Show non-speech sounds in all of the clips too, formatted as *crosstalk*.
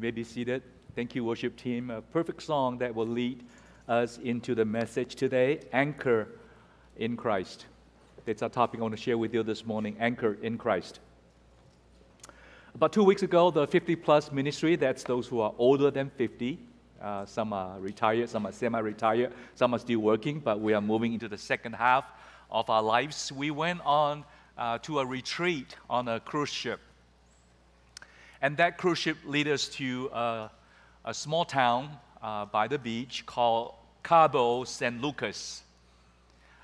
You may be seated. Thank you, worship team. A perfect song that will lead us into the message today Anchor in Christ. It's our topic I want to share with you this morning Anchor in Christ. About two weeks ago, the 50 plus ministry, that's those who are older than 50, uh, some are retired, some are semi retired, some are still working, but we are moving into the second half of our lives. We went on uh, to a retreat on a cruise ship. And that cruise ship led us to a, a small town uh, by the beach called Cabo San Lucas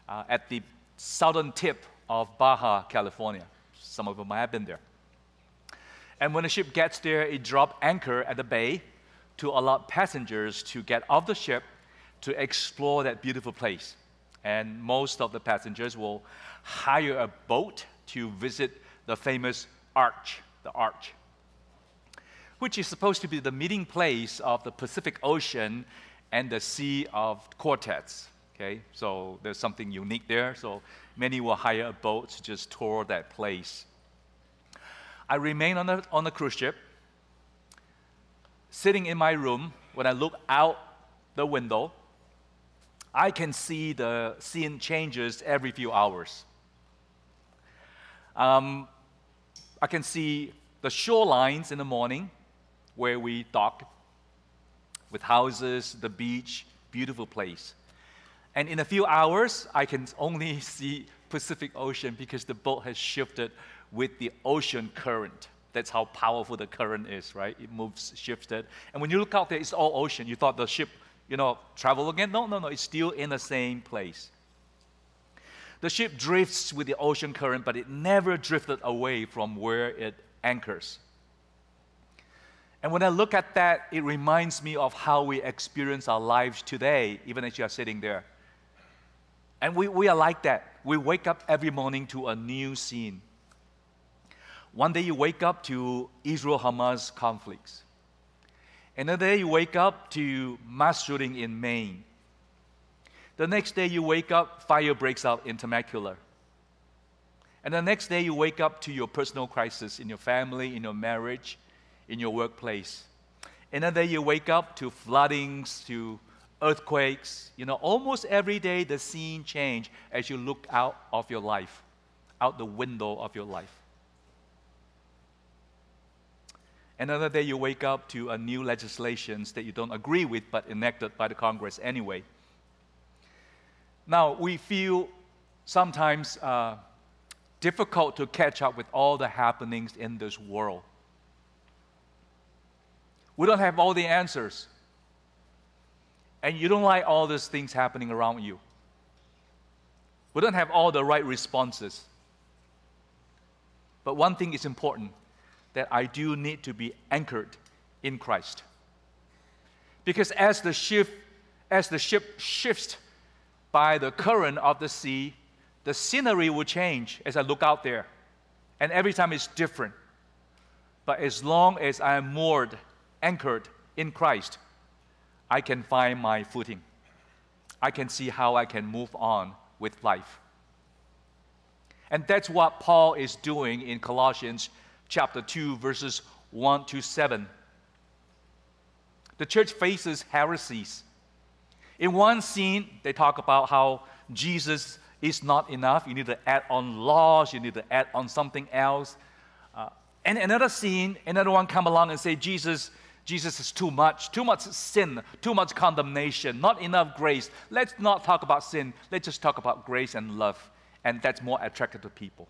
uh, at the southern tip of Baja, California. Some of might have been there. And when the ship gets there, it drops anchor at the bay to allow passengers to get off the ship to explore that beautiful place. And most of the passengers will hire a boat to visit the famous arch, the arch which is supposed to be the meeting place of the Pacific Ocean and the Sea of Cortez. Okay, so there's something unique there. So many will hire a boat to just tour that place. I remain on the, on the cruise ship, sitting in my room. When I look out the window, I can see the scene changes every few hours. Um, I can see the shorelines in the morning, where we dock with houses, the beach, beautiful place. And in a few hours, I can only *laughs* see Pacific Ocean because the boat has shifted with the ocean current. That's how powerful the current is, right? It moves, shifted. And when you look out there, it's all ocean. You thought the ship, you know, travel again? No, no, no. It's still in the same place. The ship drifts with the ocean current, but it never drifted away from where it anchors. And when I look at that, it reminds me of how we experience our lives today, even as you are sitting there. And we, we are like that. We wake up every morning to a new scene. One day you wake up to Israel Hamas conflicts. Another day you wake up to mass shooting in Maine. The next day you wake up, fire breaks out in Temecula. And the next day you wake up to your personal crisis in your family, in your marriage, in your workplace. Another day you wake up to floodings, to earthquakes. You know, almost every day the scene change as you look out of your life, out the window of your life. Another day you wake up to a new legislations that you don't agree with but enacted by the Congress anyway. Now, we feel sometimes uh, difficult to catch up with all the happenings in this world. We don't have all the answers. And you don't like all these things happening around you. We don't have all the right responses. But one thing is important that I do need to be anchored in Christ. Because as the ship, as the ship shifts by the current of the sea, the scenery will change as I look out there. And every time it's different. But as long as I am moored anchored in Christ, I can find my footing. I can see how I can move on with life. And that's what Paul is doing in Colossians chapter 2, verses 1 to 7. The church faces heresies. In one scene, they talk about how Jesus is not enough. You need to add on laws, you need to add on something else. Uh, and another scene, another one come along and say, Jesus Jesus is too much, too much sin, too much condemnation, not enough grace. Let's not talk about sin. Let's just talk about grace and love. And that's more attractive to people.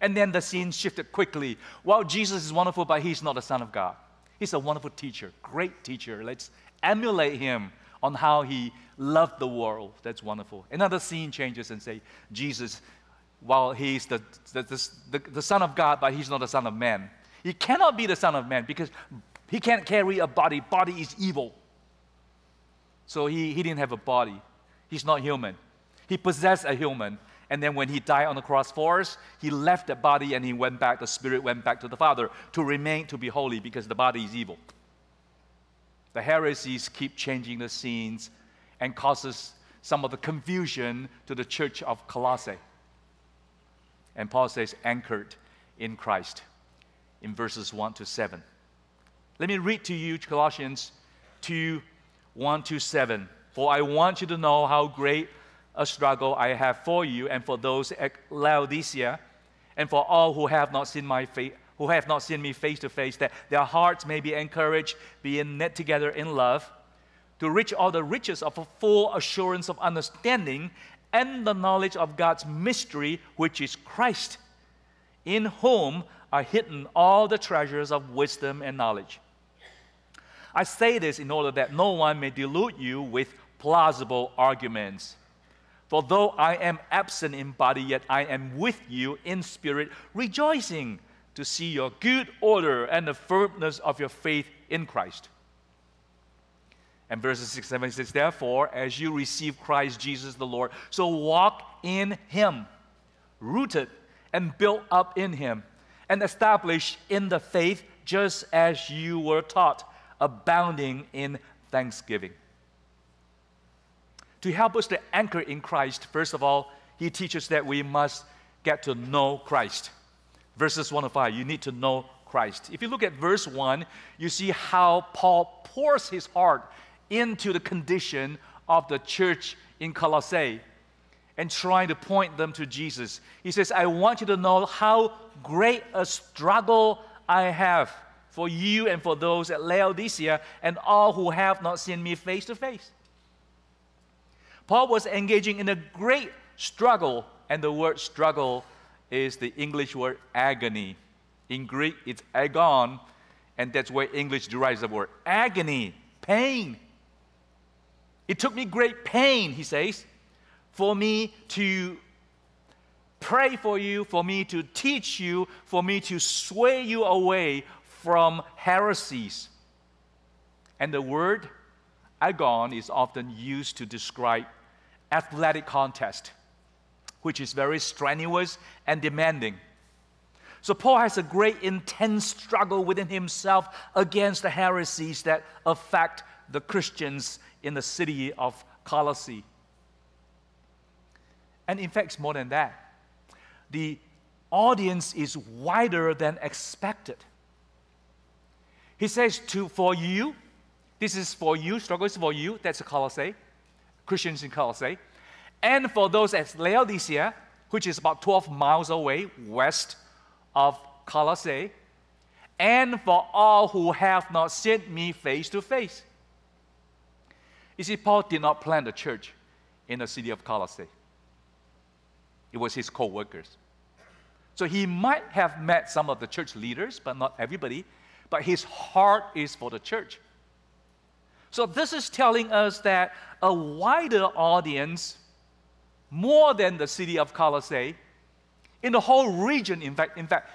And then the scene shifted quickly. Well, Jesus is wonderful, but he's not the Son of God. He's a wonderful teacher, great teacher. Let's emulate him on how he loved the world. That's wonderful. Another scene changes and say, Jesus, while he's the, the, the, the, Son of God, but he's not the Son of Man. He cannot be the Son of Man because he can't carry a body. Body is evil. So he, he didn't have a body. He's not human. He possessed a human. And then when he died on the cross for us, he left that body and he went back, the spirit went back to the Father to remain, to be holy because the body is evil. The heresies keep changing the scenes and causes some of the confusion to the church of Colossae. And Paul says, anchored in Christ in verses 1 to 7. Let me read to you Colossians 2 1 to 7. For I want you to know how great a struggle I have for you and for those at Laodicea, and for all who have not seen my face, who have not seen me face to face, that their hearts may be encouraged, being knit together in love, to reach all the riches of a full assurance of understanding and the knowledge of God's mystery, which is Christ, in whom are hidden all the treasures of wisdom and knowledge. I say this in order that no one may delude you with plausible arguments. For though I am absent in body, yet I am with you in spirit, rejoicing to see your good order and the firmness of your faith in Christ. And verses 6 7 says, Therefore, as you receive Christ Jesus the Lord, so walk in him, rooted and built up in him, and established in the faith just as you were taught, abounding in thanksgiving to help us to anchor in Christ, first of all, he teaches that we must get to know Christ. Verses 1 to 5, you need to know Christ. If you look at verse 1, you see how Paul pours his heart into the condition of the church in Colossae and trying to point them to Jesus. He says, I want you to know how great a struggle I have for you and for those at Laodicea and all who have not seen me face to face. Paul was engaging in a great struggle, and the word struggle is the English word agony. In Greek, it's agon, and that's where English derives the word agony, pain. It took me great pain, he says, for me to pray for you, for me to teach you, for me to sway you away from heresies. And the word agon is often used to describe athletic contest, which is very strenuous and demanding. So, Paul has a great intense struggle within himself against the heresies that affect the Christians in the city of Colossae. And in fact, more than that. The audience is wider than expected. He says, to, For you, this is for you, struggle is for you, that's Colossae. Christians in Colossae, and for those at Laodicea, which is about 12 miles away west of Colossae, and for all who have not seen me face to face. You see, Paul did not plant a church in the city of Colossae. It was his co workers. So he might have met some of the church leaders, but not everybody. But his heart is for the church. So, this is telling us that a wider audience, more than the city of Colossae, in the whole region, in fact, in fact,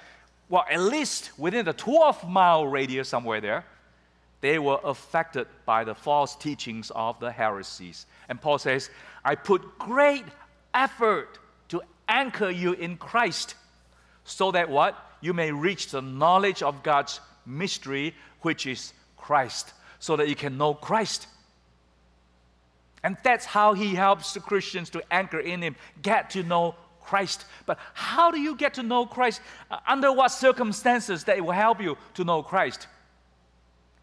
well, at least within the 12 mile radius somewhere there, they were affected by the false teachings of the heresies. And Paul says, I put great effort to anchor you in Christ, so that what? You may reach the knowledge of God's mystery, which is Christ so that you can know Christ. And that's how he helps the Christians to anchor in him, get to know Christ. But how do you get to know Christ? Uh, under what circumstances that it will help you to know Christ?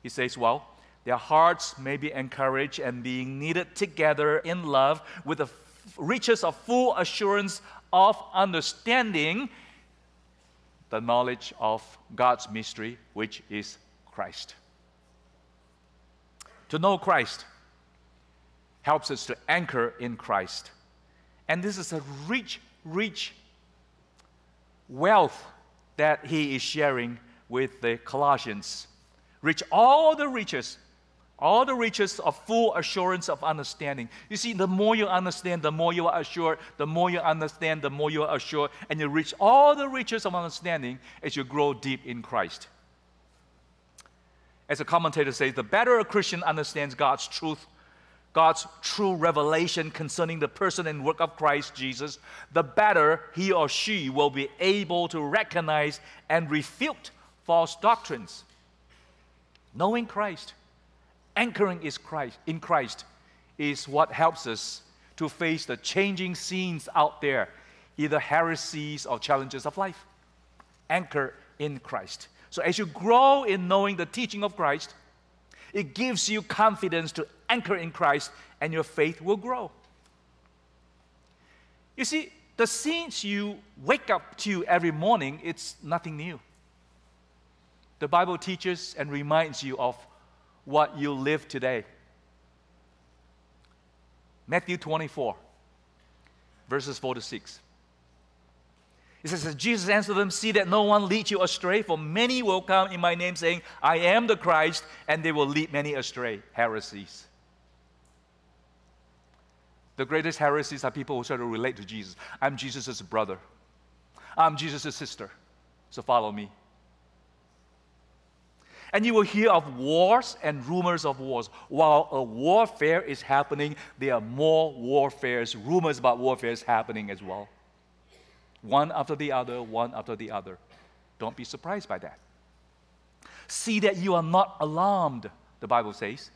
He says, well, their hearts may be encouraged and being knitted together in love with the riches of full assurance of understanding the knowledge of God's mystery, which is Christ. To know Christ helps us to anchor in Christ. And this is a rich, rich wealth that he is sharing with the Colossians. Rich, all the riches, all the riches of full assurance of understanding. You see, the more you understand, the more you are assured, the more you understand, the more you are assured, and you reach all the riches of understanding as you grow deep in Christ as a commentator says, the better a Christian understands God's truth, God's true revelation concerning the person and work of Christ Jesus, the better he or she will be able to recognize and refute false doctrines. Knowing Christ, anchoring is Christ, in Christ is what helps us to face the changing scenes out there, either heresies or challenges of life. Anchor in Christ. So as you grow in knowing the teaching of Christ, it gives you confidence to anchor in Christ and your faith will grow. You see, the scenes you wake up to every morning, it's nothing new. The Bible teaches and reminds you of what you live today. Matthew 24, verses 4 to 6. It says, Jesus answered them, See that no one leads you astray, for many will come in my name, saying, I am the Christ, and they will lead many astray. Heresies. The greatest heresies are people who try to relate to Jesus. I'm Jesus' brother, I'm Jesus' sister, so follow me. And you will hear of wars and rumors of wars. While a warfare is happening, there are more warfares, rumors about warfares happening as well. One after the other, one after the other. Don't be surprised by that. See that you are not alarmed, the Bible says.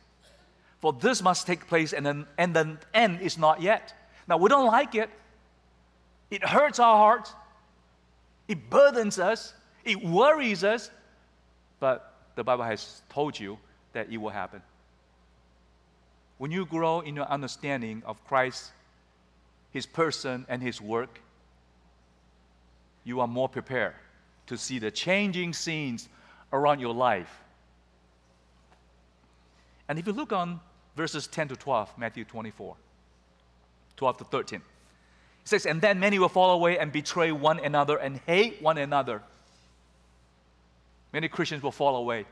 For this must take place, and, then, and the end is not yet. Now, we don't like it. It hurts our hearts. It burdens us. It worries us. But the Bible has told you that it will happen. When you grow in your understanding of Christ, His person, and His work, you are more prepared to see the changing scenes around your life. And if you look on verses 10 to 12, Matthew 24, 12 to 13, it says, And then many will fall away and betray one another and hate one another. Many Christians will fall away.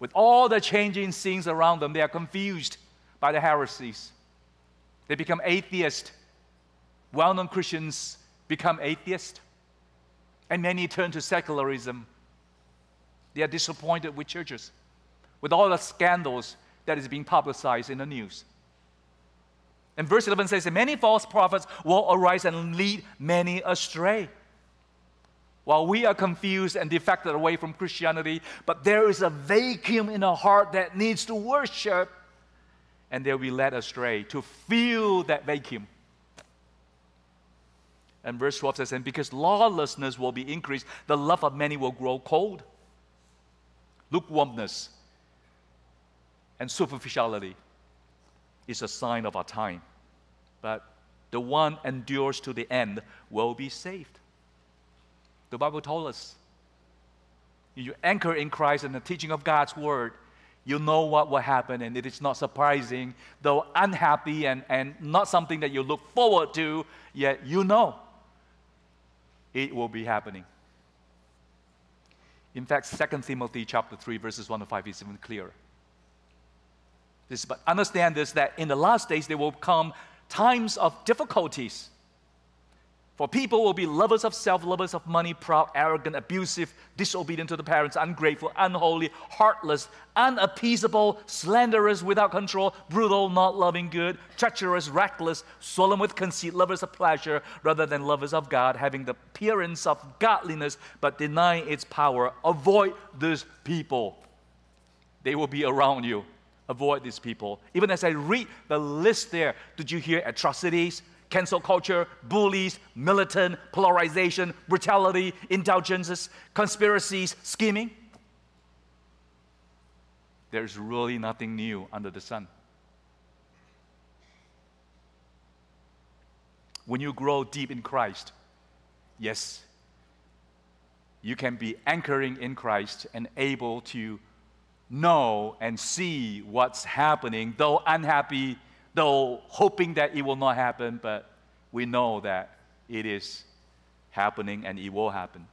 With all the changing scenes around them, they are confused by the heresies. They become atheists. Well known Christians become atheists. And many turn to secularism. They are disappointed with churches, with all the scandals that is being publicized in the news. And verse 11 says, Many false prophets will arise and lead many astray. While we are confused and defected away from Christianity, but there is a vacuum in our heart that needs to worship, and they'll be led astray to fill that vacuum. And verse 12 says, And because lawlessness will be increased, the love of many will grow cold. Lukewarmness and superficiality is a sign of our time. But the one endures to the end will be saved. The Bible told us you anchor in Christ and the teaching of God's word, you know what will happen, and it is not surprising, though unhappy and, and not something that you look forward to, yet you know it will be happening. In fact, 2 Timothy chapter 3, verses 1 to 5 is even clearer. This, but understand this that in the last days there will come times of difficulties for people will be lovers of self, lovers of money, proud, arrogant, abusive, disobedient to the parents, ungrateful, unholy, heartless, unappeasable, slanderous, without control, brutal, not loving good, treacherous, reckless, swollen with conceit, lovers of pleasure rather than lovers of God, having the appearance of godliness but denying its power. Avoid these people. They will be around you. Avoid these people. Even as I read the list there, did you hear atrocities? Cancel culture, bullies, militant, polarization, brutality, indulgences, conspiracies, scheming. There's really nothing new under the sun. When you grow deep in Christ, yes, you can be anchoring in Christ and able to know and see what's happening, though unhappy though hoping that it will not happen, but we know that it is happening and it will happen.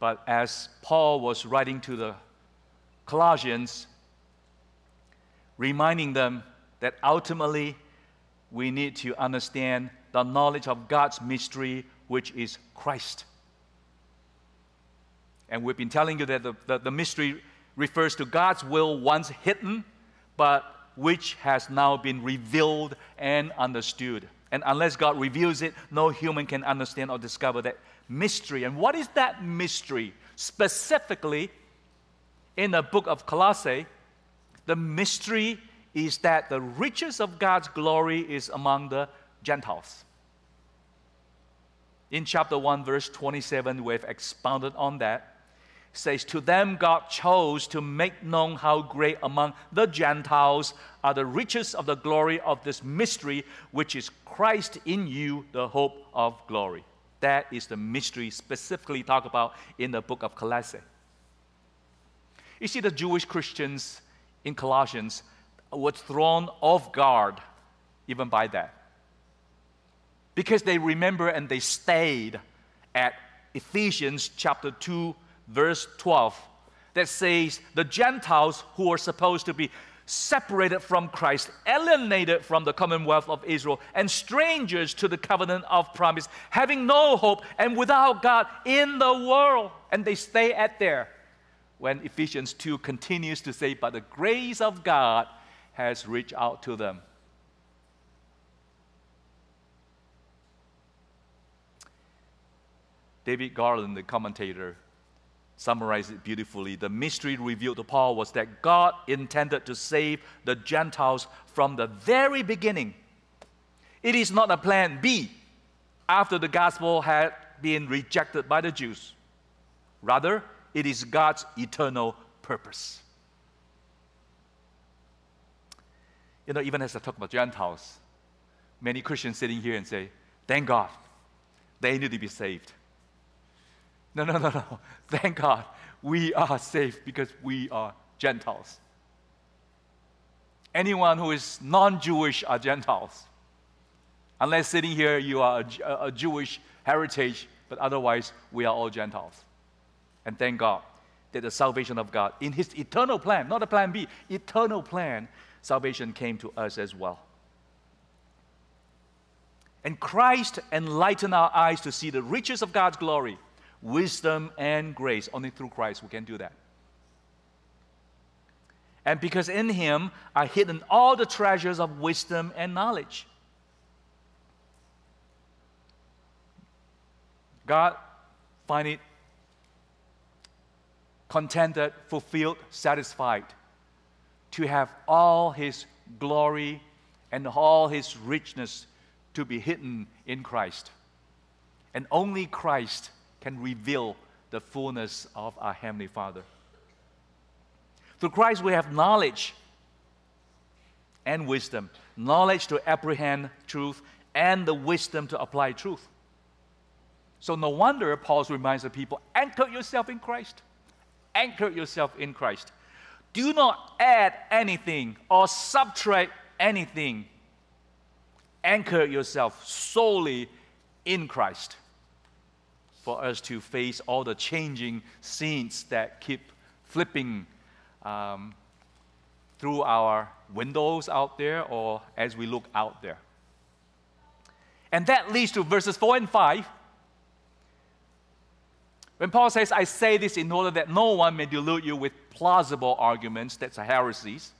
But as Paul was writing to the Colossians, reminding them that ultimately we need to understand the knowledge of God's mystery, which is Christ. And we've been telling you that the, the, the mystery refers to God's will once hidden, but which has now been revealed and understood. And unless God reveals it, no human can understand or discover that mystery. And what is that mystery? Specifically, in the book of Colossae, the mystery is that the riches of God's glory is among the Gentiles. In chapter 1, verse 27, we've expounded on that says, To them God chose to make known how great among the Gentiles are the riches of the glory of this mystery, which is Christ in you, the hope of glory. That is the mystery specifically talked about in the book of Colossae. You see, the Jewish Christians in Colossians were thrown off guard even by that. Because they remember and they stayed at Ephesians chapter 2, verse 12, that says the Gentiles who are supposed to be separated from Christ, alienated from the commonwealth of Israel, and strangers to the covenant of promise, having no hope and without God in the world. And they stay at there. When Ephesians 2 continues to say, But the grace of God has reached out to them. David Garland, the commentator, summarized it beautifully. The mystery revealed to Paul was that God intended to save the Gentiles from the very beginning. It is not a plan B after the gospel had been rejected by the Jews. Rather, it is God's eternal purpose. You know, even as I talk about Gentiles, many Christians sitting here and say, Thank God, they need to be saved. No, no, no, no. *laughs* Thank God we are safe because we are Gentiles. Anyone who is non Jewish are Gentiles. Unless sitting here you are a, a, Jewish heritage, but otherwise we are all Gentiles. And thank God that the salvation of God, in His eternal plan, not a plan B, eternal plan, salvation came to us as well. And Christ enlightened our eyes to see the riches of God's glory wisdom and grace. Only through Christ we can do that. And because in him are hidden all the treasures of wisdom and knowledge. God find it contented, fulfilled, satisfied to have all his glory and all his richness to be hidden in Christ. And only Christ can reveal the fullness of our Heavenly Father. Through Christ, we have knowledge and wisdom knowledge to apprehend truth and the wisdom to apply truth. So, no wonder Paul reminds the people anchor yourself in Christ. Anchor yourself in Christ. Do not add anything or subtract anything. Anchor yourself solely in Christ for us to face all the changing scenes that keep flipping um, through our windows out there or as we look out there. And that leads to verses 4 and 5. When Paul says, I say this in order that no one may delude you with plausible arguments, that's heresies.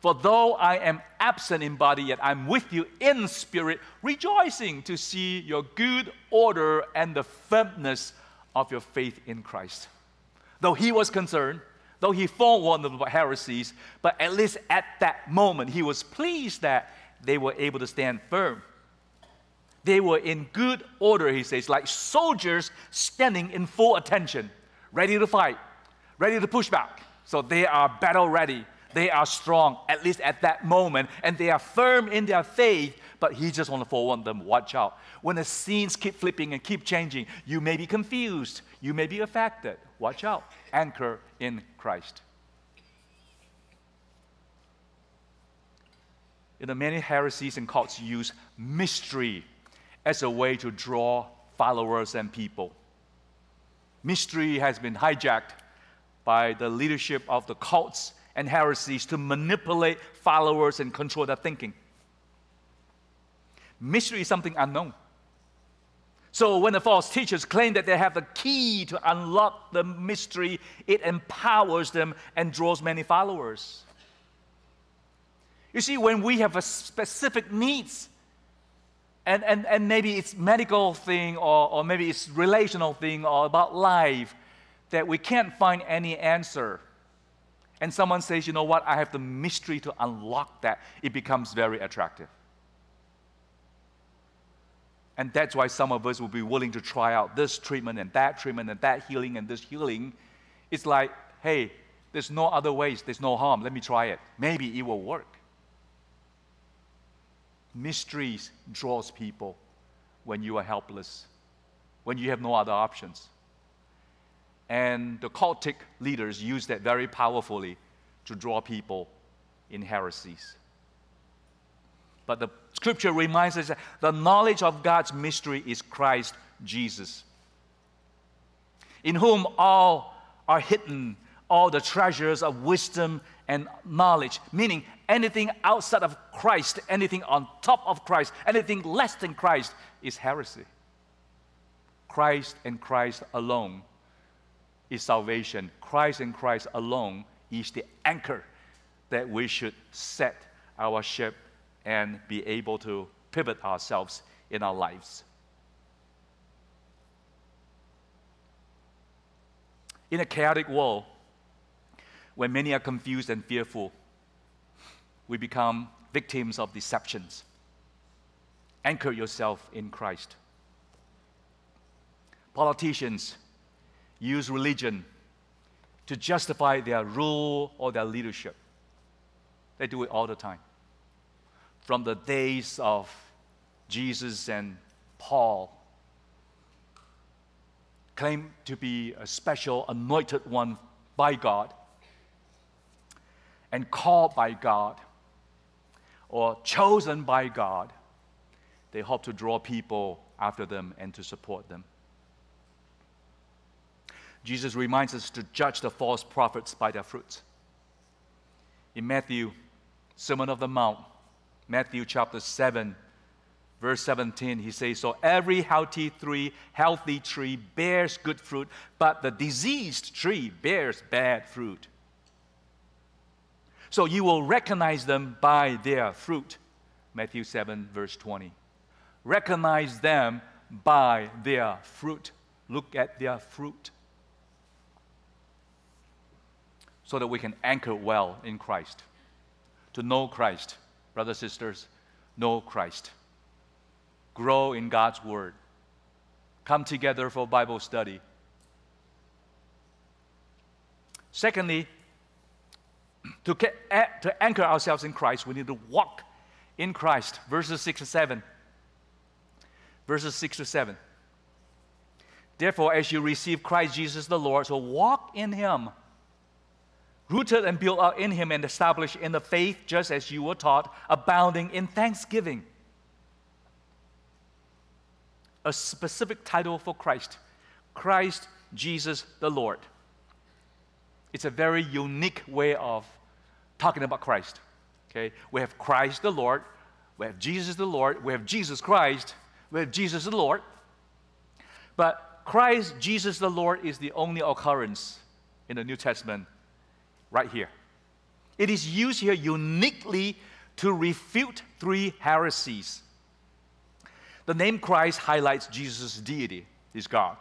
For though I am absent in body, yet I'm with you in spirit, rejoicing to see your good order and the firmness of your faith in Christ. Though he was concerned, though he forewarned them about heresies, but at least at that moment, he was pleased that they were able to stand firm. They were in good order, he says, like soldiers standing in full attention, ready to fight, ready to push back. So they are battle ready they are strong, at least at that moment, and they are firm in their faith. But he just want to forewarn them watch out. When the scenes keep flipping and keep changing, you may be confused, you may be affected. Watch out. Anchor in Christ. You know, many heresies and cults use mystery as a way to draw followers and people. Mystery has been hijacked by the leadership of the cults and heresies to manipulate followers and control their thinking. Mystery is something unknown. So when the false teachers claim that they have the key to unlock the mystery, it empowers them and draws many followers. You see, when we have a specific needs, and, and, and maybe it's medical thing or, or maybe it's relational thing or about life, that we can't find any answer and someone says, you know what, I have the mystery to unlock that, it becomes very attractive. And that's why some of us will be willing to try out this treatment and that treatment and that healing and this healing. It's like, hey, there's no other ways, there's no harm. Let me try it. Maybe it will work. Mysteries draws people when you are helpless, when you have no other options. And the cultic leaders use that very powerfully to draw people in heresies. But the scripture reminds us that the knowledge of God's mystery is Christ Jesus, in whom all are hidden, all the treasures of wisdom and knowledge, meaning anything outside of Christ, anything on top of Christ, anything less than Christ is heresy. Christ and Christ alone is salvation. Christ and Christ alone is the anchor that we should set our ship and be able to pivot ourselves in our lives. In a chaotic world, when many are confused and fearful, we become victims of deceptions. Anchor yourself in Christ. Politicians use religion to justify their rule or their leadership. They do it all the time. From the days of Jesus and Paul, claim to be a special anointed one by God and called by God or chosen by God, they hope to draw people after them and to support them. Jesus reminds us to judge the false prophets by their fruits. In Matthew, Sermon of the Mount, Matthew chapter 7, verse 17, he says, So every healthy tree, healthy tree bears good fruit, but the diseased tree bears bad fruit. So you will recognize them by their fruit. Matthew 7, verse 20. Recognize them by their fruit. Look at their fruit. So that we can anchor well in Christ. To know Christ, brothers, and sisters, know Christ. Grow in God's Word. Come together for Bible study. Secondly, to, get, to anchor ourselves in Christ, we need to walk in Christ. Verses 6 to 7. Verses 6 to 7. Therefore, as you receive Christ Jesus the Lord, so walk in Him rooted and built up in Him and established in the faith, just as you were taught, abounding in thanksgiving. A specific title for Christ Christ Jesus the Lord. It's a very unique way of talking about Christ. Okay? We have Christ the Lord, we have Jesus the Lord, we have Jesus Christ, we have Jesus the Lord. But Christ Jesus the Lord is the only occurrence in the New Testament right here. It is used here uniquely to refute three heresies. The name Christ highlights Jesus' deity, is God.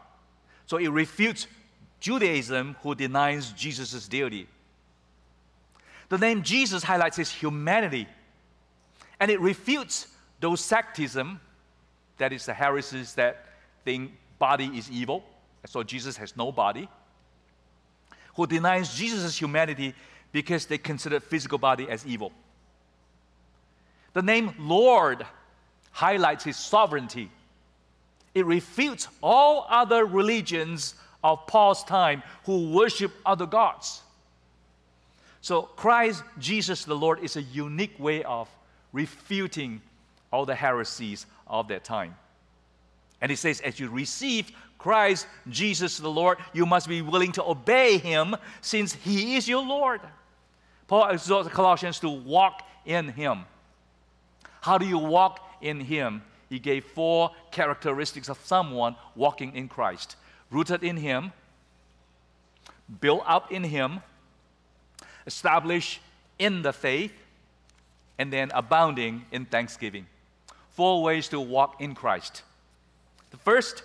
So it refutes Judaism, who denies Jesus' deity. The name Jesus highlights his humanity, and it refutes Docetism, that is the heresies that think body is evil, so Jesus has no body who denies Jesus' humanity because they consider physical body as evil. The name Lord highlights his sovereignty. It refutes all other religions of Paul's time who worship other gods. So, Christ Jesus the Lord is a unique way of refuting all the heresies of that time. And he says, as you receive Christ Jesus the Lord, you must be willing to obey him since he is your Lord. Paul exhorts the Colossians to walk in him. How do you walk in him? He gave four characteristics of someone walking in Christ rooted in him, built up in him, established in the faith, and then abounding in thanksgiving. Four ways to walk in Christ. The first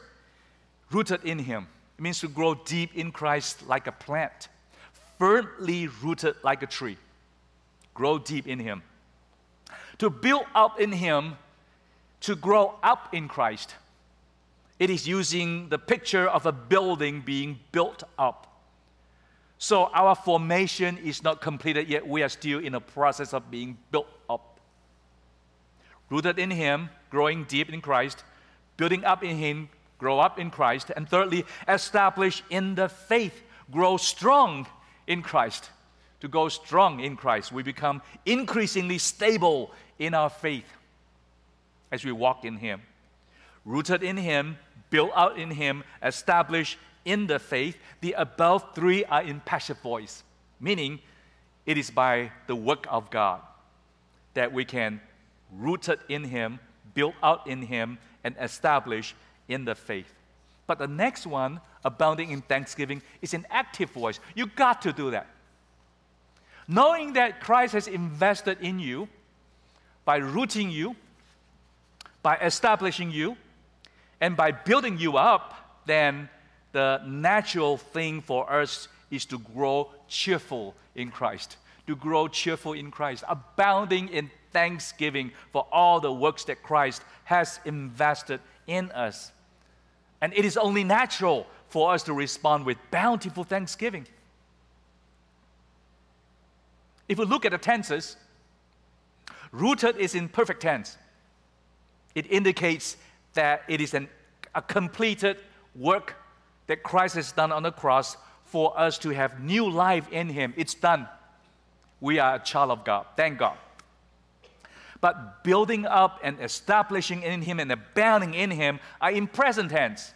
rooted in Him. It means to grow deep in Christ like a plant, firmly rooted like a tree. Grow deep in Him. To build up in Him, to grow up in Christ, It is using the picture of a building being built up. So our formation is not completed yet. We are still in the process of being built up. Rooted in Him, growing deep in Christ, building up in Him, grow up in Christ. And thirdly, establish in the faith, grow strong in Christ. To go strong in Christ, we become increasingly stable in our faith as we walk in Him. Rooted in Him, built out in Him, established in the faith. The above three are in passive voice, meaning it is by the work of God that we can rooted in Him, built out in Him, and established in the faith. But the next one, abounding in thanksgiving, is an active voice. You got to do that. Knowing that Christ has invested in you by rooting you, by establishing you, and by building you up, then the natural thing for us is to grow cheerful in Christ. To grow cheerful in Christ, abounding in thanksgiving for all the works that Christ has invested in us. And it is only natural for us to respond with bountiful thanksgiving. If we look at the tenses, rooted is in perfect tense. It indicates that it is an, a completed work that Christ has done on the cross for us to have new life in Him. It's done. We are a child of God. Thank God. But building up and establishing in Him and abounding in Him are in present tense,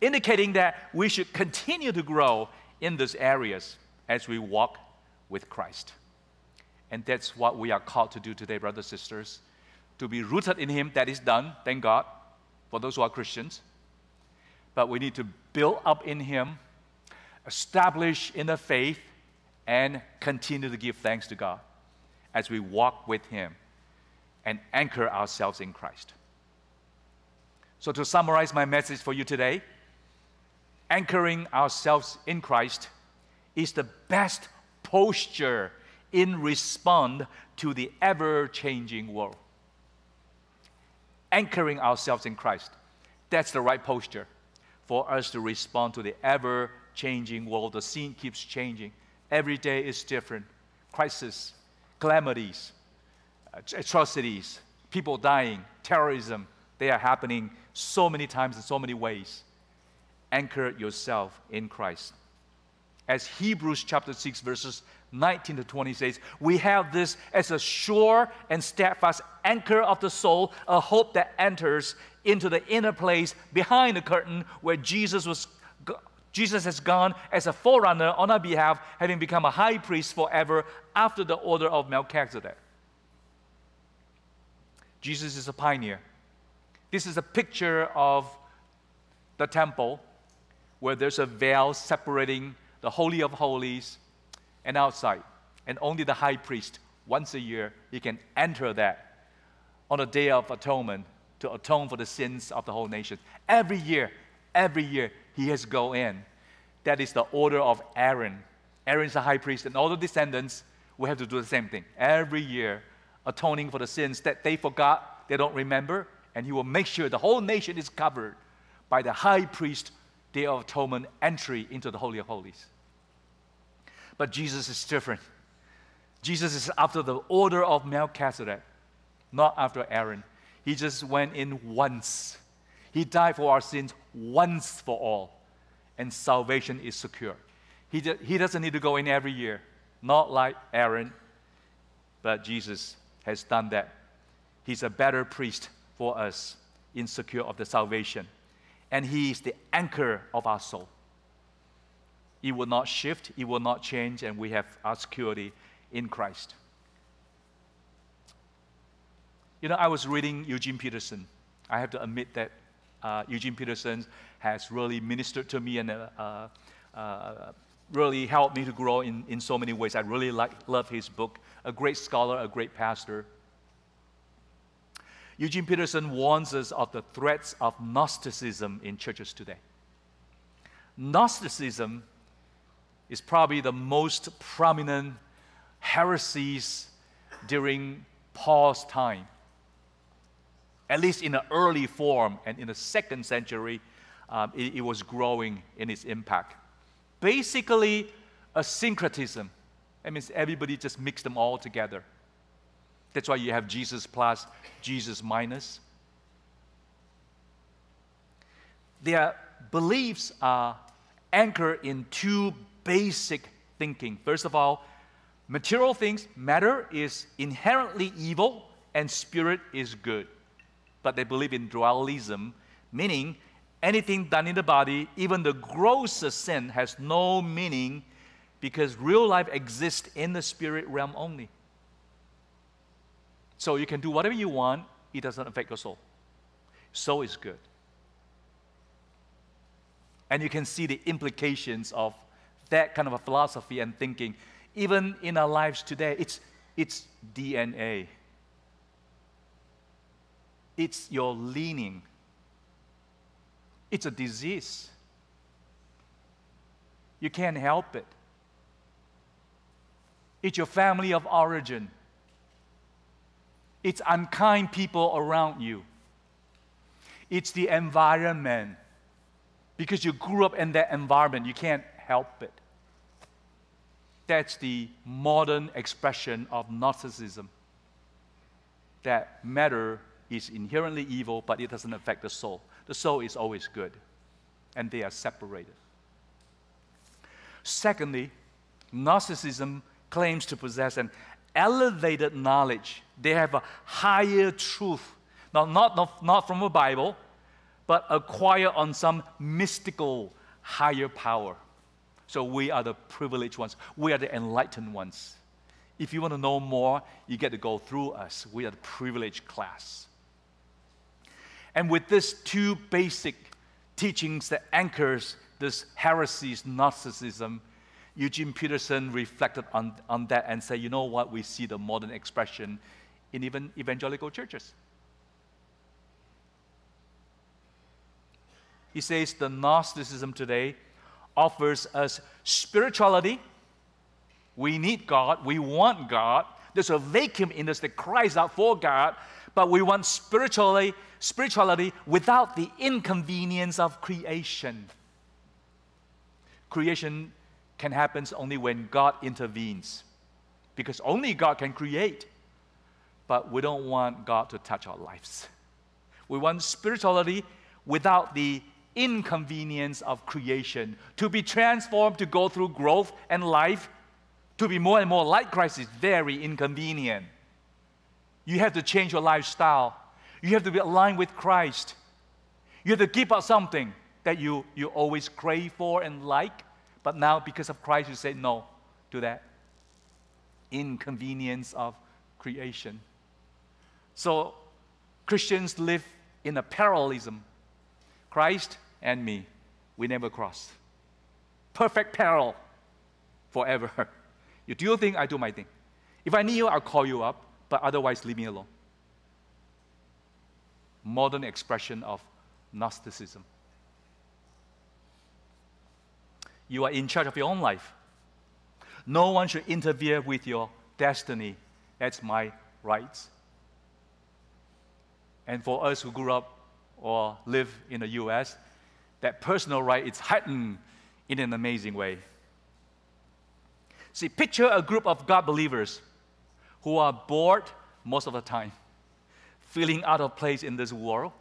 indicating that we should continue to grow in these areas as we walk with Christ. And that's what we are called to do today, brothers and sisters. To be rooted in Him, that is done, thank God, for those who are Christians. But we need to build up in Him, establish in the faith, and continue to give thanks to God as we walk with Him and anchor ourselves in Christ. So, to summarize my message for you today, anchoring ourselves in Christ is the best posture in response to the ever changing world. Anchoring ourselves in Christ. That's the right posture for us to respond to the ever changing world. The scene keeps changing. Every day is different. Crisis, calamities, atrocities, people dying, terrorism, they are happening so many times in so many ways. Anchor yourself in Christ as Hebrews chapter 6, verses 19 to 20 says, we have this as a sure and steadfast anchor of the soul, a hope that enters into the inner place behind the curtain where Jesus was Jesus has gone as a forerunner on our behalf, having become a high priest forever after the order of Melchizedek. Jesus is a pioneer. This is a picture of the temple where there's a veil separating the Holy of Holies, and outside. And only the high priest, once a year, he can enter that on the Day of Atonement to atone for the sins of the whole nation. Every year, every year, he has to go in. That is the order of Aaron. Aaron's the high priest, and all the descendants will have to do the same thing. Every year, atoning for the sins that they forgot, they don't remember, and he will make sure the whole nation is covered by the high priest Day of Atonement entry into the Holy of Holies. But Jesus is different. Jesus is after the order of Melchizedek, not after Aaron. He just went in once. He died for our sins once for all, and salvation is secure. He, he doesn't need to go in every year, not like Aaron, but Jesus has done that. He's a better priest for us in secure of the salvation and He is the anchor of our soul. It will not shift, it will not change, and we have our security in Christ. You know, I was reading Eugene Peterson. I have to admit that uh, Eugene Peterson has really ministered to me and uh, uh, uh, really helped me to grow in, in so many ways. I really like, love his book. A great scholar, a great pastor. Eugene Peterson warns us of the threats of Gnosticism in churches today. Gnosticism is probably the most prominent heresies during Paul's time. At least in the early form and in the second century, um, it, it was growing in its impact. Basically, a syncretism. That means everybody just mixed them all together. That's why you have Jesus plus, Jesus minus. Their beliefs are anchored in two basic thinking. First of all, material things, matter is inherently evil and spirit is good. But they believe in dualism, meaning anything done in the body, even the grossest sin, has no meaning because real life exists in the spirit realm only. So you can do whatever you want, it doesn't affect your soul. Soul is good. And you can see the implications of that kind of a philosophy and thinking. Even in our lives today, it's, it's DNA. It's your leaning. It's a disease. You can't help it. It's your family of origin. It's unkind people around you. It's the environment. Because you grew up in that environment, you can't help it. That's the modern expression of narcissism. That matter is inherently evil, but it doesn't affect the soul. The soul is always good, and they are separated. Secondly, narcissism claims to possess an elevated knowledge. They have a higher truth. Now, not, not, not from a Bible, but acquire on some mystical higher power. So we are the privileged ones. We are the enlightened ones. If you want to know more, you get to go through us. We are the privileged class. And with these two basic teachings that anchors this heresies, Gnosticism, Eugene Peterson reflected on, on that and said, you know what, we see the modern expression in even evangelical churches. He says the Gnosticism today offers us spirituality. We need God, we want God. There's a vacuum in us that cries out for God, but we want spirituality, spirituality without the inconvenience of creation. Creation can happen only when God intervenes, because only God can create. But we don't want God to touch our lives. We want spirituality without the inconvenience of creation. To be transformed, to go through growth and life, to be more and more like Christ is very inconvenient. You have to change your lifestyle. You have to be aligned with Christ. You have to give up something that you, you always crave for and like, but now because of Christ, you say no to that inconvenience of creation. So Christians live in a parallelism. Christ and me, we never cross. Perfect parallel forever. *laughs* You do your thing, I do my thing. If I need you, I'll call you up, but otherwise, leave me alone. Modern expression of Gnosticism. You are in charge of your own life. No one should interfere with your destiny. That's my rights. And for us who grew up or live in the US, that personal right is heightened in an amazing way. See, picture a group of God believers who are bored most of the time, feeling out of place in this world,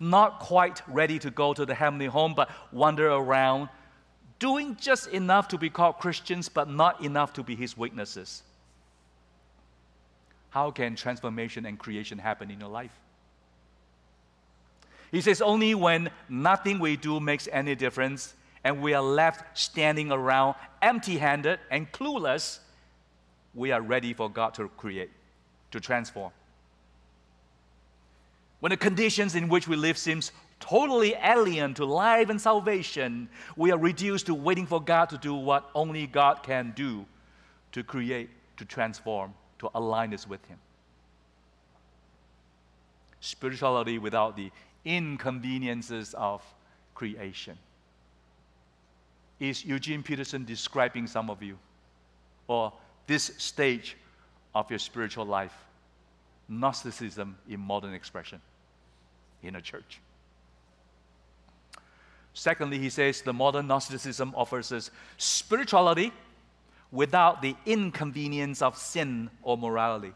not quite ready to go to the heavenly home, but wander around, doing just enough to be called Christians, but not enough to be His witnesses. How can transformation and creation happen in your life? He says, only when nothing we do makes any difference and we are left standing around empty handed and clueless, we are ready for God to create, to transform. When the conditions in which we live seems totally alien to life and salvation, we are reduced to waiting for God to do what only God can do to create, to transform, to align us with Him. Spirituality without the inconveniences of creation. Is Eugene Peterson describing some of you? Or this stage of your spiritual life? Gnosticism in modern expression. in a church. Secondly, he says the modern Gnosticism offers us spirituality without the inconvenience of sin or morality.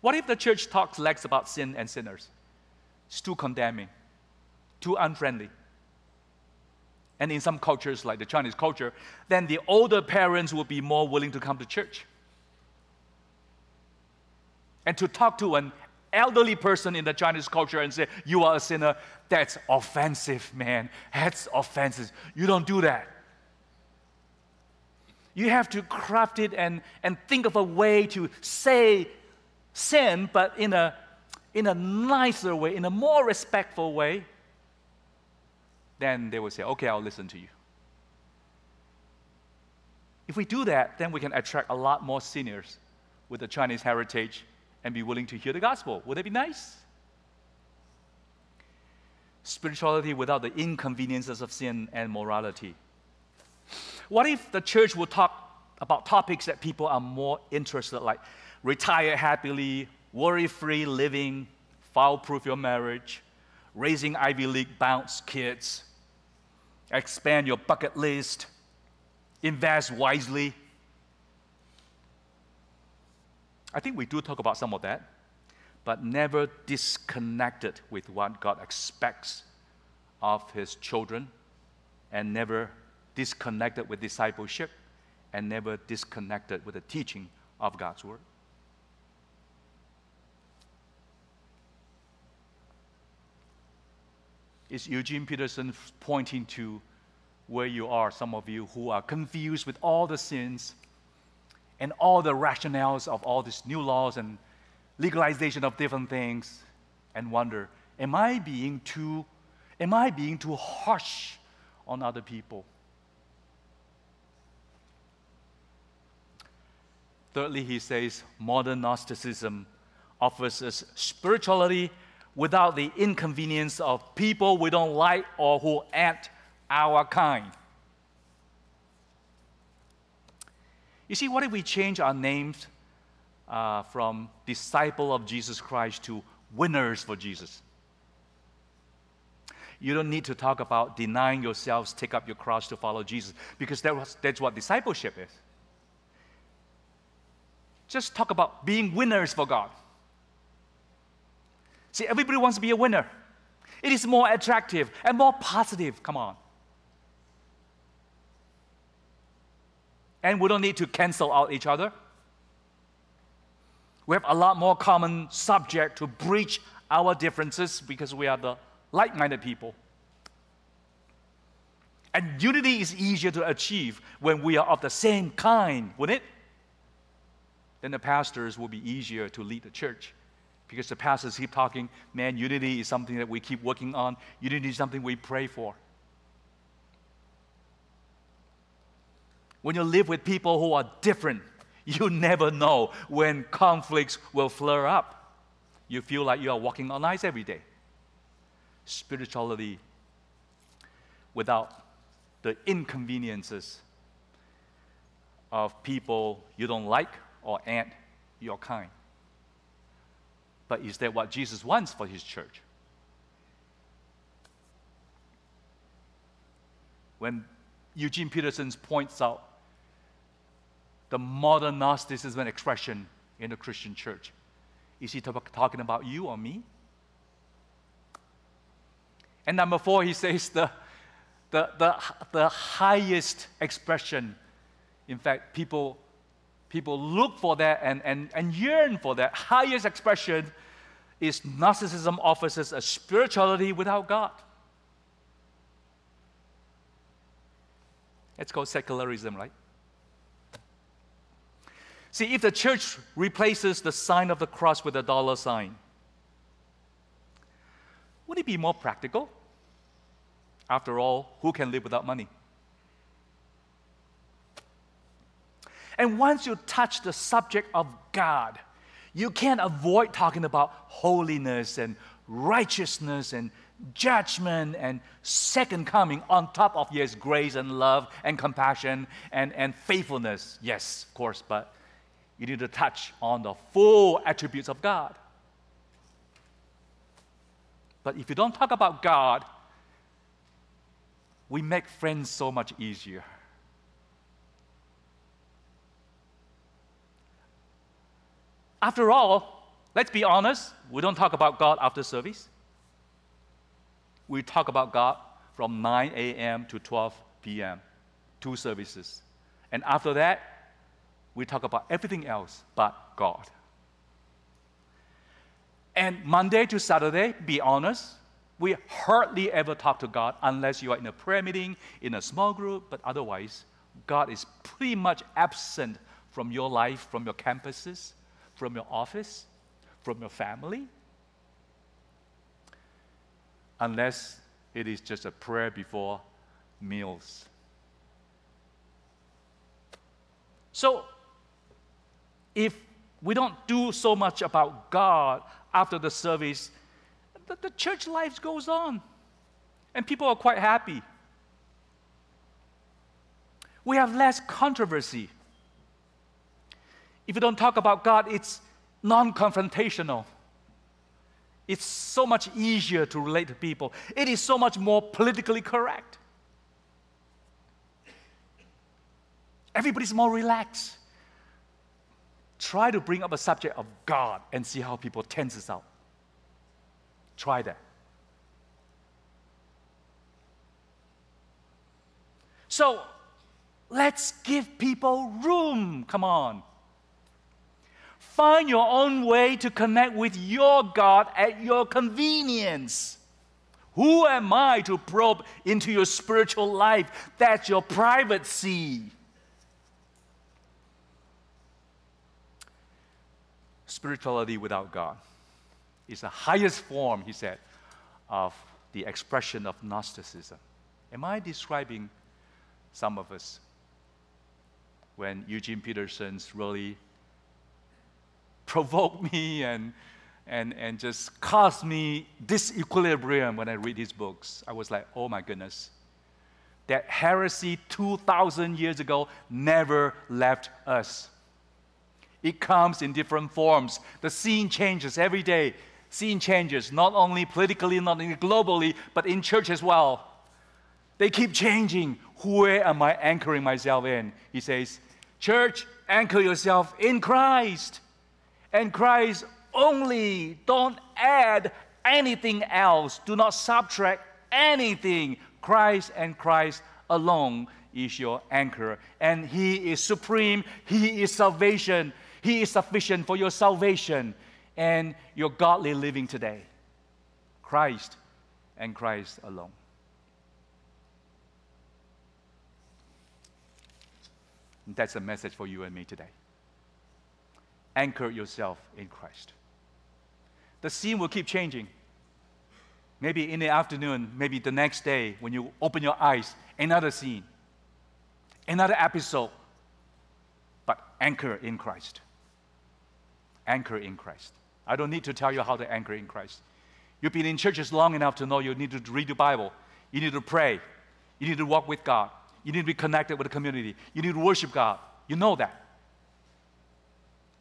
What if the church talks less about sin and sinners? It's too condemning, too unfriendly. And in some cultures, like the Chinese culture, then the older parents will be more willing to come to church. And to talk to an elderly person in the Chinese culture and say, You are a sinner, that's offensive, man. That's offensive. You don't do that. You have to craft it and, and think of a way to say sin, but in a, in a nicer way, in a more respectful way then they will say, okay, I'll listen to you. If we do that, then we can attract a lot more seniors with the Chinese heritage and be willing to hear the gospel. Would that be nice? Spirituality without the inconveniences of sin and morality. What if the church would talk about topics that people are more interested, like retire happily, worry free living, foul proof your marriage, raising Ivy League bounce kids, expand your bucket list, invest wisely. I think we do talk about some of that, but never disconnected with what God expects of His children, and never disconnected with discipleship, and never disconnected with the teaching of God's Word. Is Eugene Peterson pointing to where you are, some of you who are confused with all the sins and all the rationales of all these new laws and legalization of different things and wonder, am I being too am I being too harsh on other people? Thirdly, he says modern Gnosticism offers us spirituality without the inconvenience of people we don't like or who aren't our kind. You see, what if we change our names uh, from disciple of Jesus Christ to winners for Jesus? You don't need to talk about denying yourselves, take up your cross to follow Jesus, because that was, that's what discipleship is. Just talk about being winners for God. See, everybody wants to be a winner. It is more attractive and more positive. Come on. And we don't need to cancel out each other. We have a lot more common subject to breach our differences because we are the like minded people. And unity is easier to achieve when we are of the same kind, wouldn't it? Then the pastors will be easier to lead the church because the pastors keep talking, man, unity is something that we keep working on. Unity is something we pray for. When you live with people who are different, you *laughs* never know when conflicts will flare up. You feel like you are walking on ice every day. Spirituality without the inconveniences of people you don't like or aren't your kind. But is that what Jesus wants for his church? When Eugene Peterson points out the modern Gnosticism expression in the Christian church, is he talking about you or me? And number four, he says the, the, the, the highest expression. In fact, people People look for that and, and, and yearn for that. Highest expression is narcissism offers us a spirituality without God. It's called secularism, right? See, if the church replaces the sign of the cross with a dollar sign, would it be more practical? After all, who can live without money? And once you touch the subject of God, you can't avoid talking about holiness and righteousness and judgment and second coming on top of yes grace and love and compassion and, and faithfulness yes of course but you need to touch on the full attributes of god But if you don't talk about God, we make friends so much easier. After all, let's be honest, we don't talk about God after service. We talk about God from 9 a.m. to 12 p.m., two services. And after that, we talk about everything else but God. And Monday to Saturday, be honest, we hardly ever talk to God unless you are in a prayer meeting, in a small group, but otherwise, God is pretty much absent from your life, from your campuses, from your office, from your family, unless it is just a prayer before meals. So, if we don't do so much about God after the service, the, the church life goes on. And people are quite happy. We have less controversy. If you don't talk about God, it's non confrontational. It's so much easier to relate to people. It is so much more politically correct. Everybody's more relaxed. Try to bring up a subject of God and see how people tenses out. Try that. So let's give people room. Come on. Find your own way to connect with your God at your convenience. Who am I to probe into your spiritual life? That's your privacy. Spirituality without God is the highest form, he said, of the expression of Gnosticism. Am I describing some of us when Eugene Peterson's really provoked me and, and, and just caused me disequilibrium when I read his books? I was like, oh my goodness. That heresy 2,000 years ago never left us. It comes in different forms. The scene changes every day scene changes, not only politically, not only globally, but in church as well. They keep changing. Where am I anchoring myself in? He says, Church, anchor yourself in Christ. And Christ only. Don't add anything else. Do not subtract anything. Christ and Christ alone is your anchor. And He is supreme. He is salvation. He is sufficient for your salvation and your godly living today. Christ and Christ alone. That's a message for you and me today. Anchor yourself in Christ. The scene will keep changing. Maybe in the afternoon, maybe the next day, when you open your eyes, another scene, another episode. But anchor in Christ. Anchor in Christ. I don't need to tell you how to anchor in Christ. You've been in churches long enough to know you need to read the Bible. You need to pray. You need to walk with God. You need to be connected with the community. You need to worship God. You know that.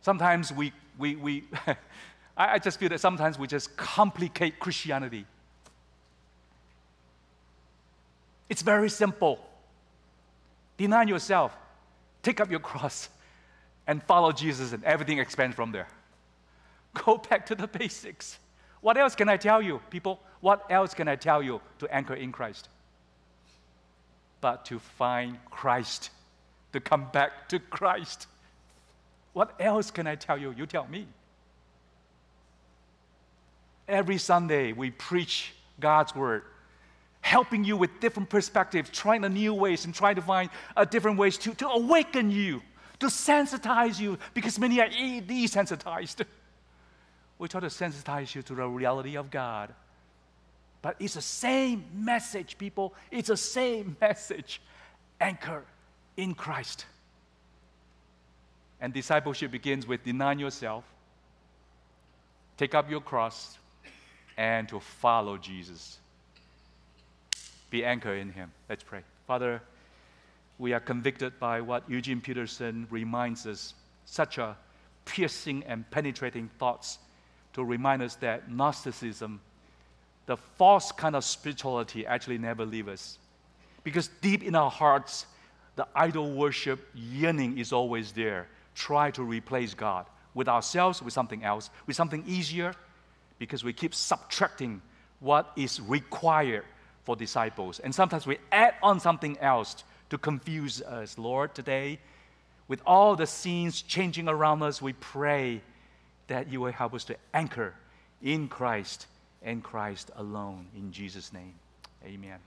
Sometimes we, we, we *laughs* I just feel that sometimes we just complicate Christianity. It's very simple. Deny yourself, take up your cross, and follow Jesus, and everything expands from there. *laughs* Go back to the basics. What else can I tell you, people? What else can I tell you to anchor in Christ? But to find Christ, to come back to Christ. What else can I tell you? You tell me. Every Sunday, we preach God's word, helping you with different perspectives, trying new ways, and trying to find uh, different ways to, to awaken you, to sensitize you, because many are desensitized. *laughs* We try to sensitize you to the reality of God. But it's the same message, people. It's the same *laughs* message. Anchor in Christ. And discipleship begins with denying yourself, take up your cross, and to follow Jesus. Be anchored in Him. Let's pray. Father, we are convicted by what Eugene Peterson reminds us such a piercing and penetrating thoughts to remind us that Gnosticism the false kind of spirituality actually never leaves us. Because deep in our hearts, the idol worship yearning is always there. Try to replace God with ourselves, with something else, with something easier, because we keep subtracting what is required for disciples. And sometimes we add on something else to confuse us. Lord, today, with all the scenes changing around us, we pray that you will help us to anchor in Christ and Christ alone. In Jesus' name, amen.